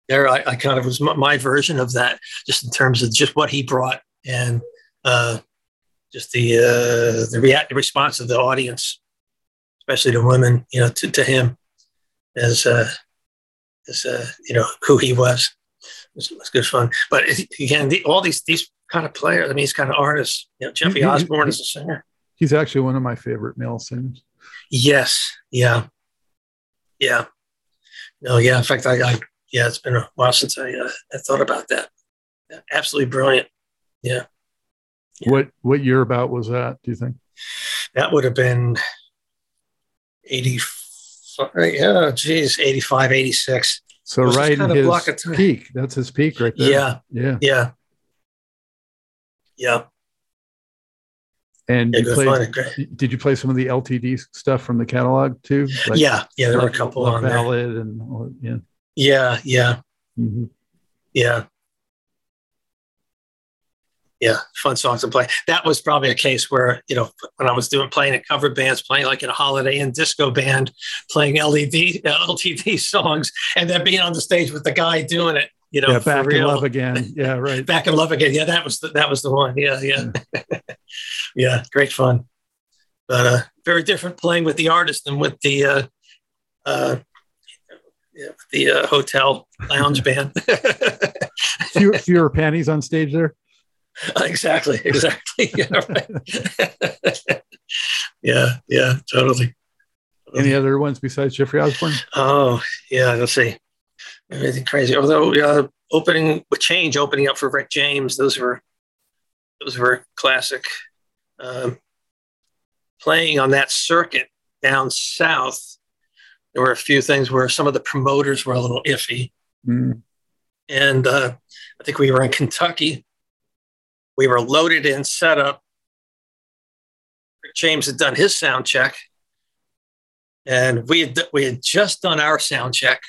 there i, I kind of was my, my version of that just in terms of just what he brought and uh just the uh the react the response of the audience especially the women you know to, to him as uh as uh you know who he was it was, good fun but again the, all these these kind of players. I mean, these kind of artists. You know, Jeffrey Mhm. Osborne is a singer. He's actually one of my favorite male singers. Yes. Yeah. Yeah. No. Yeah. In fact, I. I yeah, it's been a while since I uh, I thought about that. Yeah, absolutely brilliant. Yeah. Yeah. What what year about was that? Do you think? That would have been eighty. Yeah. Geez, 85, 86. So right in his block of peak. That's his peak right there. Yeah. Yeah. Yeah. Yeah. And Yeah. you played, did you play some of the LTD stuff from the catalog too? Like yeah. Yeah. There were a couple on there. And all- yeah. Yeah. Yeah. Mhm. Yeah. Yeah, fun songs to play. That was probably a case where, you know, when I was doing playing in cover bands, playing like in a holiday and disco band, playing LED, uh, LTD songs, and then being on the stage with the guy doing it, you know, yeah, back in love again. Yeah, right. Back in love again. Yeah, that was the, that was the one. Yeah, yeah, yeah. Great fun, but uh, very different playing with the artist than with the uh, uh, yeah, the uh, hotel lounge band. Fewer, fewer panties on stage there. exactly, exactly. Yeah, right. yeah, yeah, totally. Any other ones besides Jeffrey Osborne? Oh, yeah. Let's see. Anything crazy. Although uh, opening with change, opening up for Rick James, those were those were classic. Um, playing on that circuit down south, there were a few things where some of the promoters were a little iffy, Mm. and uh, I think we were in Kentucky. We were loaded in, set up. James had done his sound check, and we had we had just done our sound check.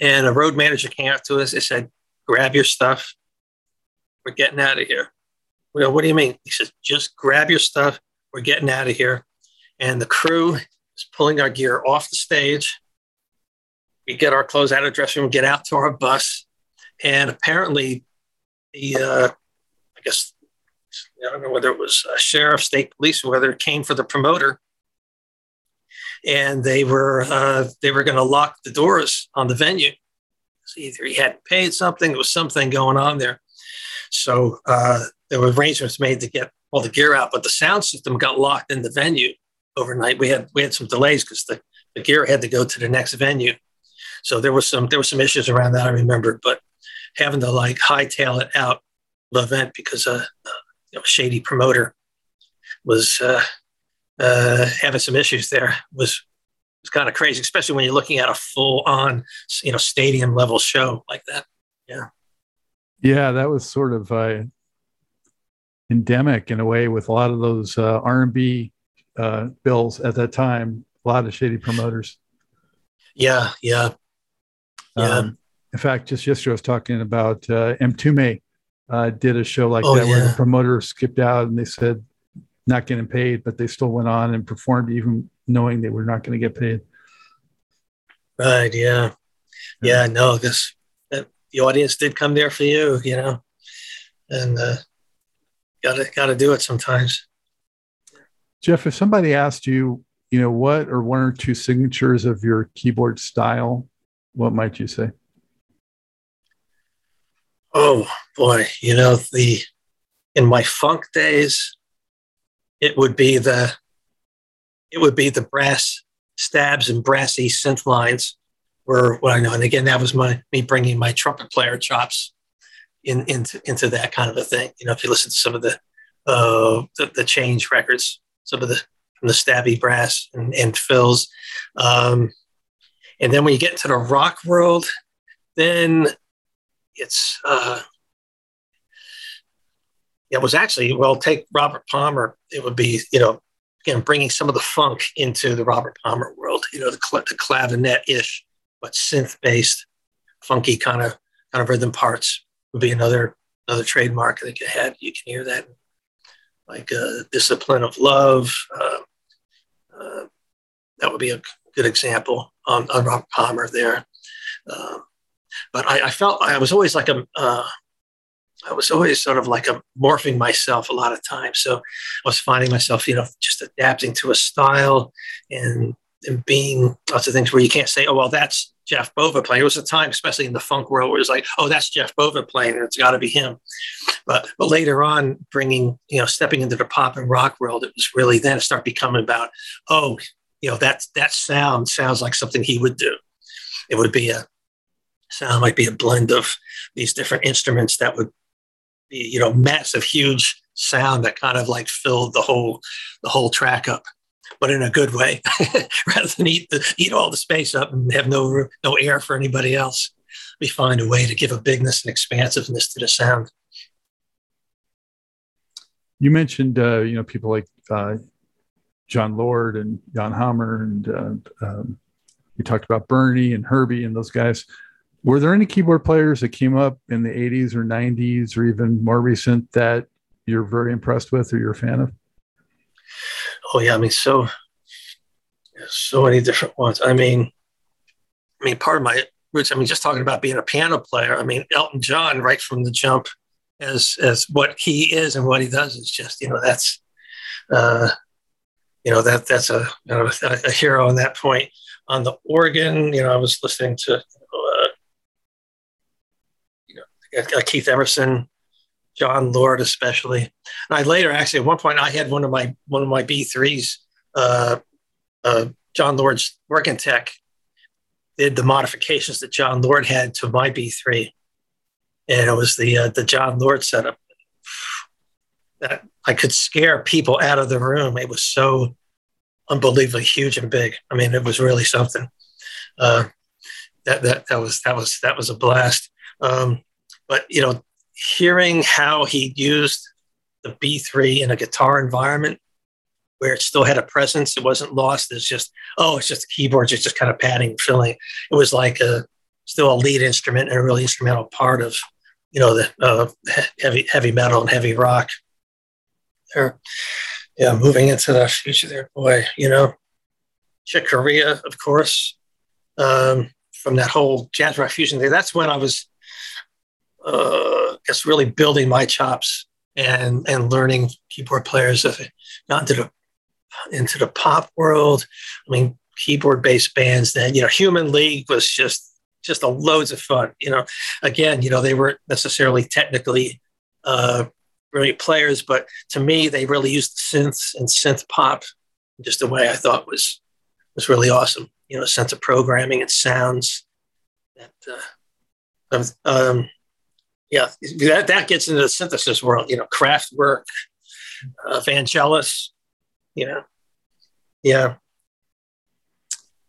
And a road manager came up to us. They said, "Grab your stuff. We're getting out of here." We go, "What do you mean?" He says, "Just grab your stuff. We're getting out of here." And the crew is pulling our gear off the stage. We get our clothes out of the dressing room, get out to our bus, and apparently, the uh, guess I don't know whether it was a sheriff, state police, or whether it came for the promoter, and they were uh, they were going to lock the doors on the venue. So either he hadn't paid something, there was something going on there. So uh, there were arrangements made to get all the gear out, but the sound system got locked in the venue overnight. We had we had some delays because the, the gear had to go to the next venue. So there was some there were some issues around that I remember, but having to like hightail it out event because a, a shady promoter was uh, uh, having some issues there was was kind of crazy, especially when you're looking at a full on you know stadium level show like that. Yeah, yeah, that was sort of uh, endemic in a way with a lot of those uh, R&B uh, bills at that time. A lot of shady promoters. Yeah, yeah, yeah. Um, in fact, just yesterday I was talking about uh, Mtume uh, did a show like oh, that yeah. where the promoter skipped out and they said not getting paid, but they still went on and performed even knowing they were not going to get paid. Right. Yeah. Yeah. No, because the audience did come there for you, you know, and uh, gotta gotta do it sometimes. Jeff, if somebody asked you, you know, what are one or two signatures of your keyboard style, what might you say? Oh boy, you know the in my funk days, it would be the it would be the brass stabs and brassy synth lines were what I know. And again, that was my me bringing my trumpet player chops in into into that kind of a thing. You know, if you listen to some of the uh, the, the change records, some of the from the stabby brass and, and fills. Um, and then when you get to the rock world, then it's uh, it was actually well take Robert Palmer. It would be you know again bringing some of the funk into the Robert Palmer world. You know the, cl- the clavinet ish, but synth based, funky kind of kind of rhythm parts would be another another trademark that you had. You can hear that like uh, discipline of love. Uh, uh, that would be a good example on, on Robert Palmer there. Um, but I, I, felt I was always like a, uh, I was always sort of like a morphing myself a lot of times. So I was finding myself, you know, just adapting to a style and and being lots of things where you can't say, oh well, that's Jeff Bova playing. It was a time, especially in the funk world, where it was like, oh, that's Jeff Bova playing, and it's got to be him. But but later on, bringing you know, stepping into the pop and rock world, it was really then start becoming about, oh, you know, that that sound sounds like something he would do. It would be a sound might be a blend of these different instruments that would be you know massive huge sound that kind of like filled the whole the whole track up but in a good way rather than eat the, eat all the space up and have no no air for anybody else. We find a way to give a bigness and expansiveness to the sound. You mentioned uh, you know people like uh, Jon Lord and Jan Hammer and uh, um, you talked about Bernie and Herbie and those guys were there any keyboard players that came up in the 80s or 90s or even more recent that you're very impressed with or you're a fan of? Oh yeah, I mean so so many different ones. I mean, I mean part of my roots. I mean, just talking about being a piano player. I mean, Elton John, right from the jump, as as what he is and what he does is just you know that's uh, you know that that's a you know, a, hero on that point. On the organ, you know, I was listening to Keith Emerson, Jon Lord, especially. And I later, actually, at one point, I had one of my one of my B threes, uh, uh, Jon Lord's working tech, did the modifications that Jon Lord had to my B three, and it was the uh, the Jon Lord setup that I could scare people out of the room. It was so unbelievably huge and big. I mean, it was really something. Uh, that that that was that was that was a blast. Um, but you know, hearing how he used the B3 in a guitar environment where it still had a presence, it wasn't lost as just oh, it's just keyboards, it's just kind of padding, filling. It was like a still a lead instrument and a really instrumental part of you know the uh, heavy heavy metal and heavy rock. There, yeah, moving into the future there, boy, you know, Chick Corea, of course, um, from that whole jazz rock fusion thing. That's when I was uh, guess really building my chops and and learning keyboard players gone into the into the pop world. I mean, keyboard based bands. Then you know, Human League was just just a loads of fun. You know, again, you know, they weren't necessarily technically uh, brilliant players, but to me, they really used synths and synth pop just a way I thought was was really awesome. You know, sense of programming and sounds. That uh, um, yeah, that that gets into the synthesis world. You know, Kraftwerk, uh, Vangelis. You know, yeah.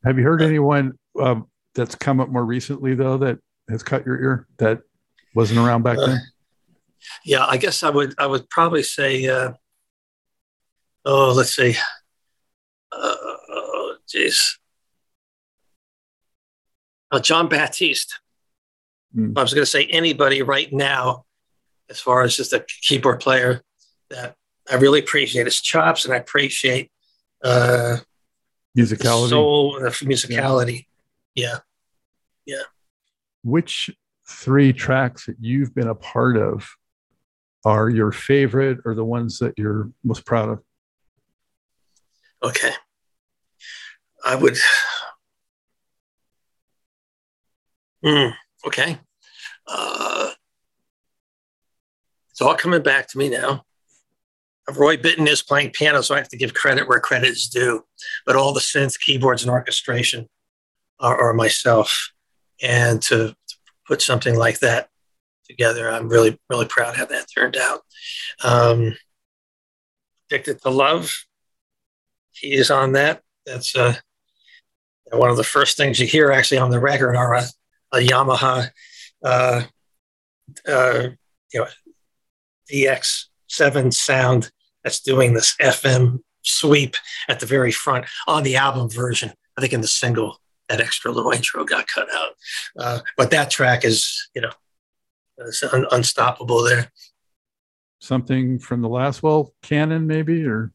Have you heard anyone um, that's come up more recently though that has cut your ear that wasn't around back then? Uh, yeah, I guess I would I would probably say uh, oh let's see uh, oh jeez uh, Jon Batiste. Mm. I was going to say anybody right now, as far as just a keyboard player that I really appreciate his chops and I appreciate uh, musicality, soul, the musicality. Yeah. yeah, yeah. Which three tracks that you've been a part of are your favorite or the ones that you're most proud of? Okay. I would. Mm, okay. Uh, it's all coming back to me now. Roy Bittan is playing piano, so I have to give credit where credit is due. But all the synth, keyboards, and orchestration are, are myself. And to, to, put something like that together, I'm really, really proud how that turned out. Um, Addicted to Love, he is on that. That's uh, one of the first things you hear actually on the record are a, a Yamaha, uh, uh, you know, DX7 sound that's doing this FM sweep at the very front on the album version. I think in the single, that extra little intro got cut out. Uh, but that track is, you know, un- unstoppable there. Something from the last, well, canon maybe, or?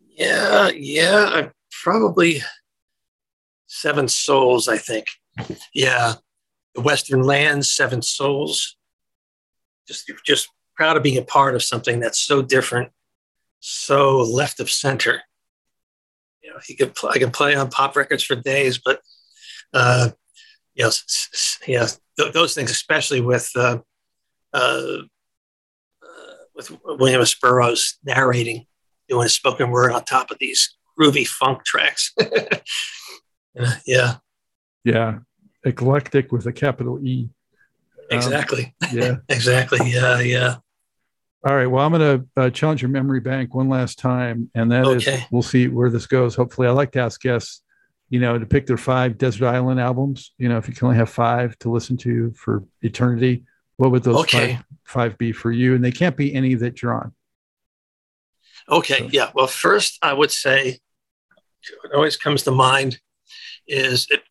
Yeah, yeah, I probably Seven Souls, I think. Yeah, the Western Lands, Seven Souls. Just, just proud of being a part of something that's so different, so left of center. You know, he could play, I can play on pop records for days, but uh, know, yeah, th- those things, especially with uh, uh, uh, with William. Burroughs narrating, doing a spoken word on top of these groovy funk tracks. yeah, yeah, eclectic with a capital E. Exactly. Um, yeah. exactly. Yeah. Yeah. All right. Well, I'm going to uh, challenge your memory bank one last time, and that okay. is, we'll see where this goes. Hopefully, I like to ask guests, you know, to pick their five Desert Island albums. You know, if you can only have five to listen to for eternity, what would those okay. five, five be for you? And they can't be any that you're on. Okay. So. Yeah. Well, first, I would say it always comes to mind is it,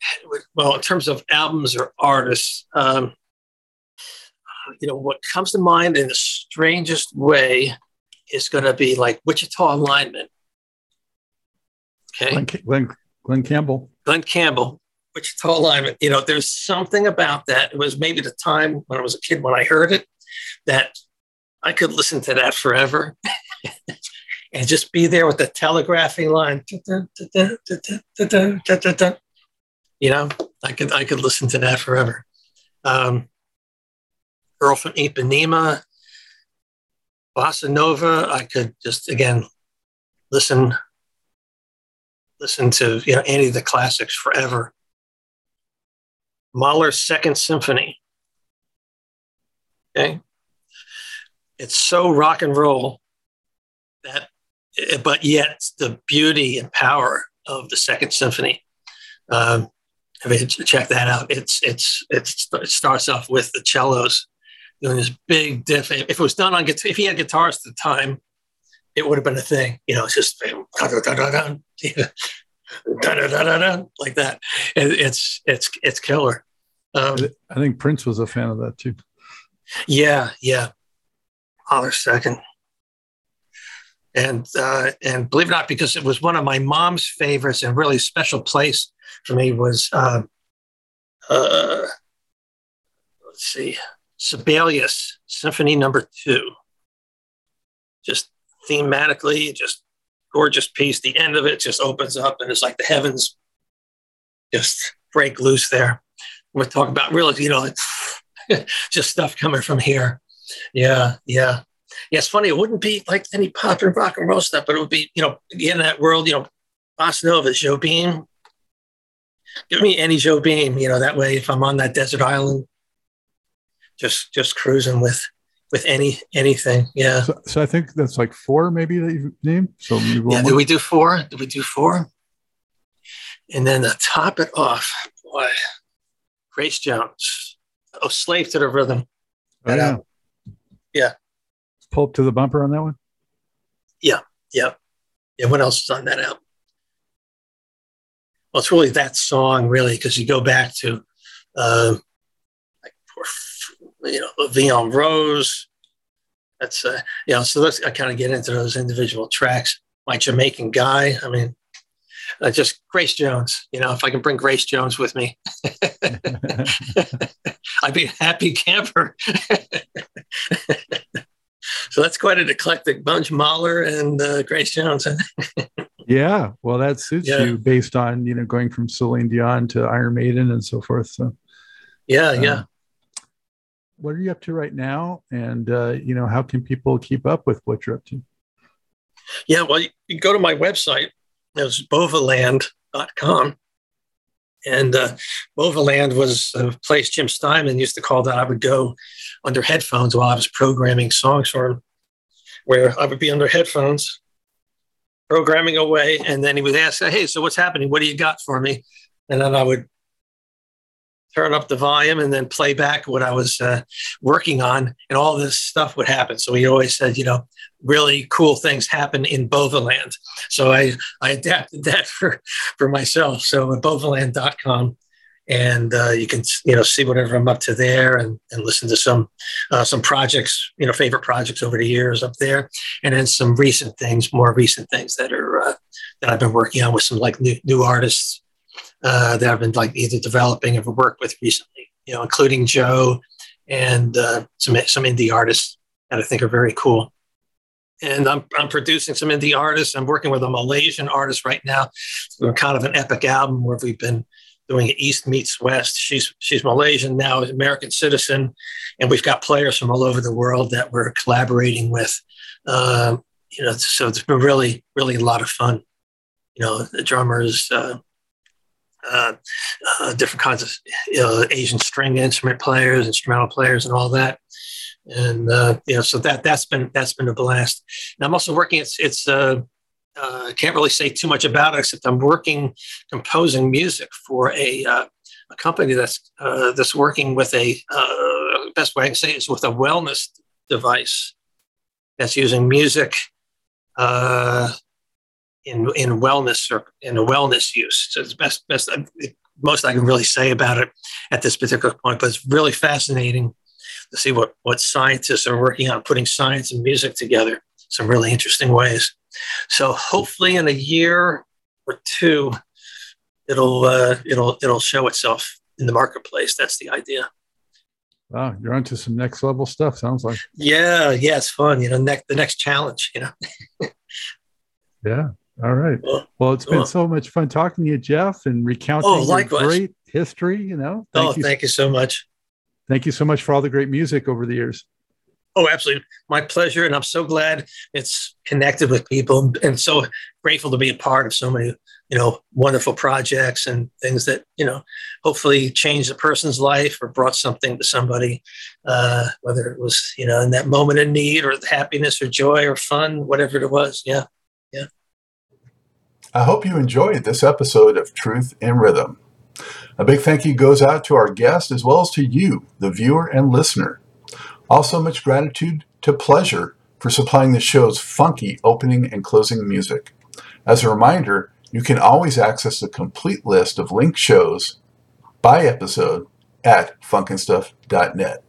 well, in terms of albums or artists, um, you know, what comes to mind in the strangest way is going to be like Wichita Lineman. Okay. Glen, Glen, Glen Campbell. Glen Campbell, Wichita Lineman. You know, there's something about that. It was maybe the time when I was a kid when I heard it that I could listen to that forever and just be there with the telegraphing line. You know, I could I could listen to that forever. Um, Girl from Ipanema, Bossa Nova. I could just again listen listen to you know any of the classics forever. Mahler's Second Symphony. Okay, it's so rock and roll that, but yet the beauty and power of the Second Symphony. Um, I mean, check that out. It's it's it's it starts off with the cellos doing this big diff. If it was done on guitar, if he had guitars at the time, it would have been a thing. You know, it's just like that. It's it's it's killer. Um, I think Prince was a fan of that too. Yeah, yeah. Mahler second. And uh, and believe it or not, because it was one of my mom's favorites and really special place for me was uh, uh, let's see Sibelius Symphony Number Two. Just thematically, just gorgeous piece. The end of it just opens up, and it's like the heavens just break loose there. We're talking about really, you know, it's just stuff coming from here. Yeah, yeah. Yeah, it's funny. It wouldn't be like any pop and rock and roll stuff, but it would be, you know, in that world, you know, Bossa Nova, Jobim. Give me any Jobim. you know, that way if I'm on that desert island, just just cruising with with any anything. Yeah. So, so I think that's like four maybe that you've named. So yeah, did we do four? Did we do four? And then to top it off, boy, Grace Jones. Oh, Slave to the Rhythm. Oh, yeah. Yeah. Pull up to the bumper on that one? Yeah. Yeah. Yeah. What else is on that album? Well, it's really that song, really, because you go back to, uh, like, you know, Vie en Rose. That's, uh, you know, so let's I kind of get into those individual tracks. My Jamaican Guy. I mean, uh, just Grace Jones. You know, if I can bring Grace Jones with me, I'd be a happy camper. so that's quite an eclectic bunch, Mahler and uh, Grace Jones. yeah, well, that suits yeah. you based on you know going from Celine Dion to Iron Maiden and so forth. So, yeah, um, yeah. What are you up to right now? And uh, you know, how can people keep up with what you're up to? Yeah, well, you, you go to my website, it was bovaland.com. And uh, Bovaland was a place Jim Steinman used to call that I would go under headphones while I was programming songs for him, where I would be under headphones programming away. And then he would ask, Hey, so what's happening? What do you got for me? And then I would turn up the volume and then play back what I was uh, working on, and all this stuff would happen. So he always said, you know, really cool things happen in Bovaland. So I, I adapted that for, for myself. So at bovaland.com, and uh, you can you know see whatever I'm up to there and, and listen to some uh, some projects you know favorite projects over the years up there and then some recent things more recent things that are uh, that I've been working on with some like new new artists uh, that I've been like either developing or worked with recently, you know, including Joe and uh, some some indie artists that I think are very cool. And I'm, I'm producing some indie artists. I'm working with a Malaysian artist right now. We're kind of an epic album where we've been doing East meets West. She's she's Malaysian now, American citizen, and we've got players from all over the world that we're collaborating with. Uh, you know, so it's been really really a lot of fun. You know, the drummers. Uh, uh, uh, different kinds of you know, Asian string instrument players, instrumental players, and all that. And uh, you know, so that that's been that's been a blast. And I'm also working. It's it's uh, uh, can't really say too much about it except I'm working composing music for a uh, a company that's uh, that's working with a best way I can say is with a wellness device that's using music uh, in in wellness or in a wellness use. So it's best best most I can really say about it at this particular point. But it's really fascinating to see what what scientists are working on putting science and music together. Some really interesting ways. So hopefully in a year or two, it'll uh, it'll it'll show itself in the marketplace. That's the idea. Wow, you're onto some next level stuff. Sounds like. Yeah, yeah, it's fun. You know, next the next challenge. You know. yeah. All right. Well, it's been so much fun talking to you, Jeff, and recounting oh, your great history. You know. Thank oh, you. thank you so much. Thank you so much for all the great music over the years. Oh, absolutely. My pleasure. And I'm so glad it's connected with people and so grateful to be a part of so many, you know, wonderful projects and things that, you know, hopefully changed a person's life or brought something to somebody, uh, whether it was, you know, in that moment of need or happiness or joy or fun, whatever it was. Yeah. Yeah. I hope you enjoyed this episode of Truth in Rhythm. A big thank you goes out to our guest as well as to you, the viewer and listener. Also, much gratitude to Pleasure for supplying the show's funky opening and closing music. As a reminder, you can always access the complete list of linked shows by episode at funknstuff.net.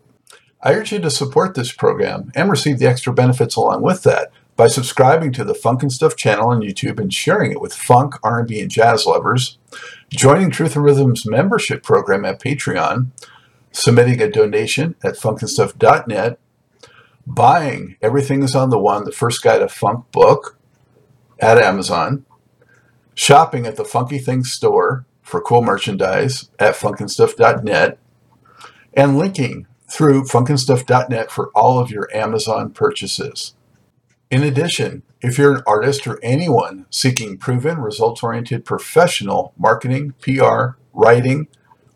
I urge you to support this program and receive the extra benefits along with that by subscribing to the Funk and Stuff channel on YouTube and sharing it with funk, R&B, and jazz lovers, joining Truth in Rhythm's membership program at Patreon, submitting a donation at funknstuff.net, buying Everything is on the One, the first guide to funk book at Amazon, shopping at the Funky Things store for cool merchandise at funknstuff.net, and linking through funknstuff.net for all of your Amazon purchases. In addition, if you're an artist or anyone seeking proven, results oriented professional marketing, PR, writing,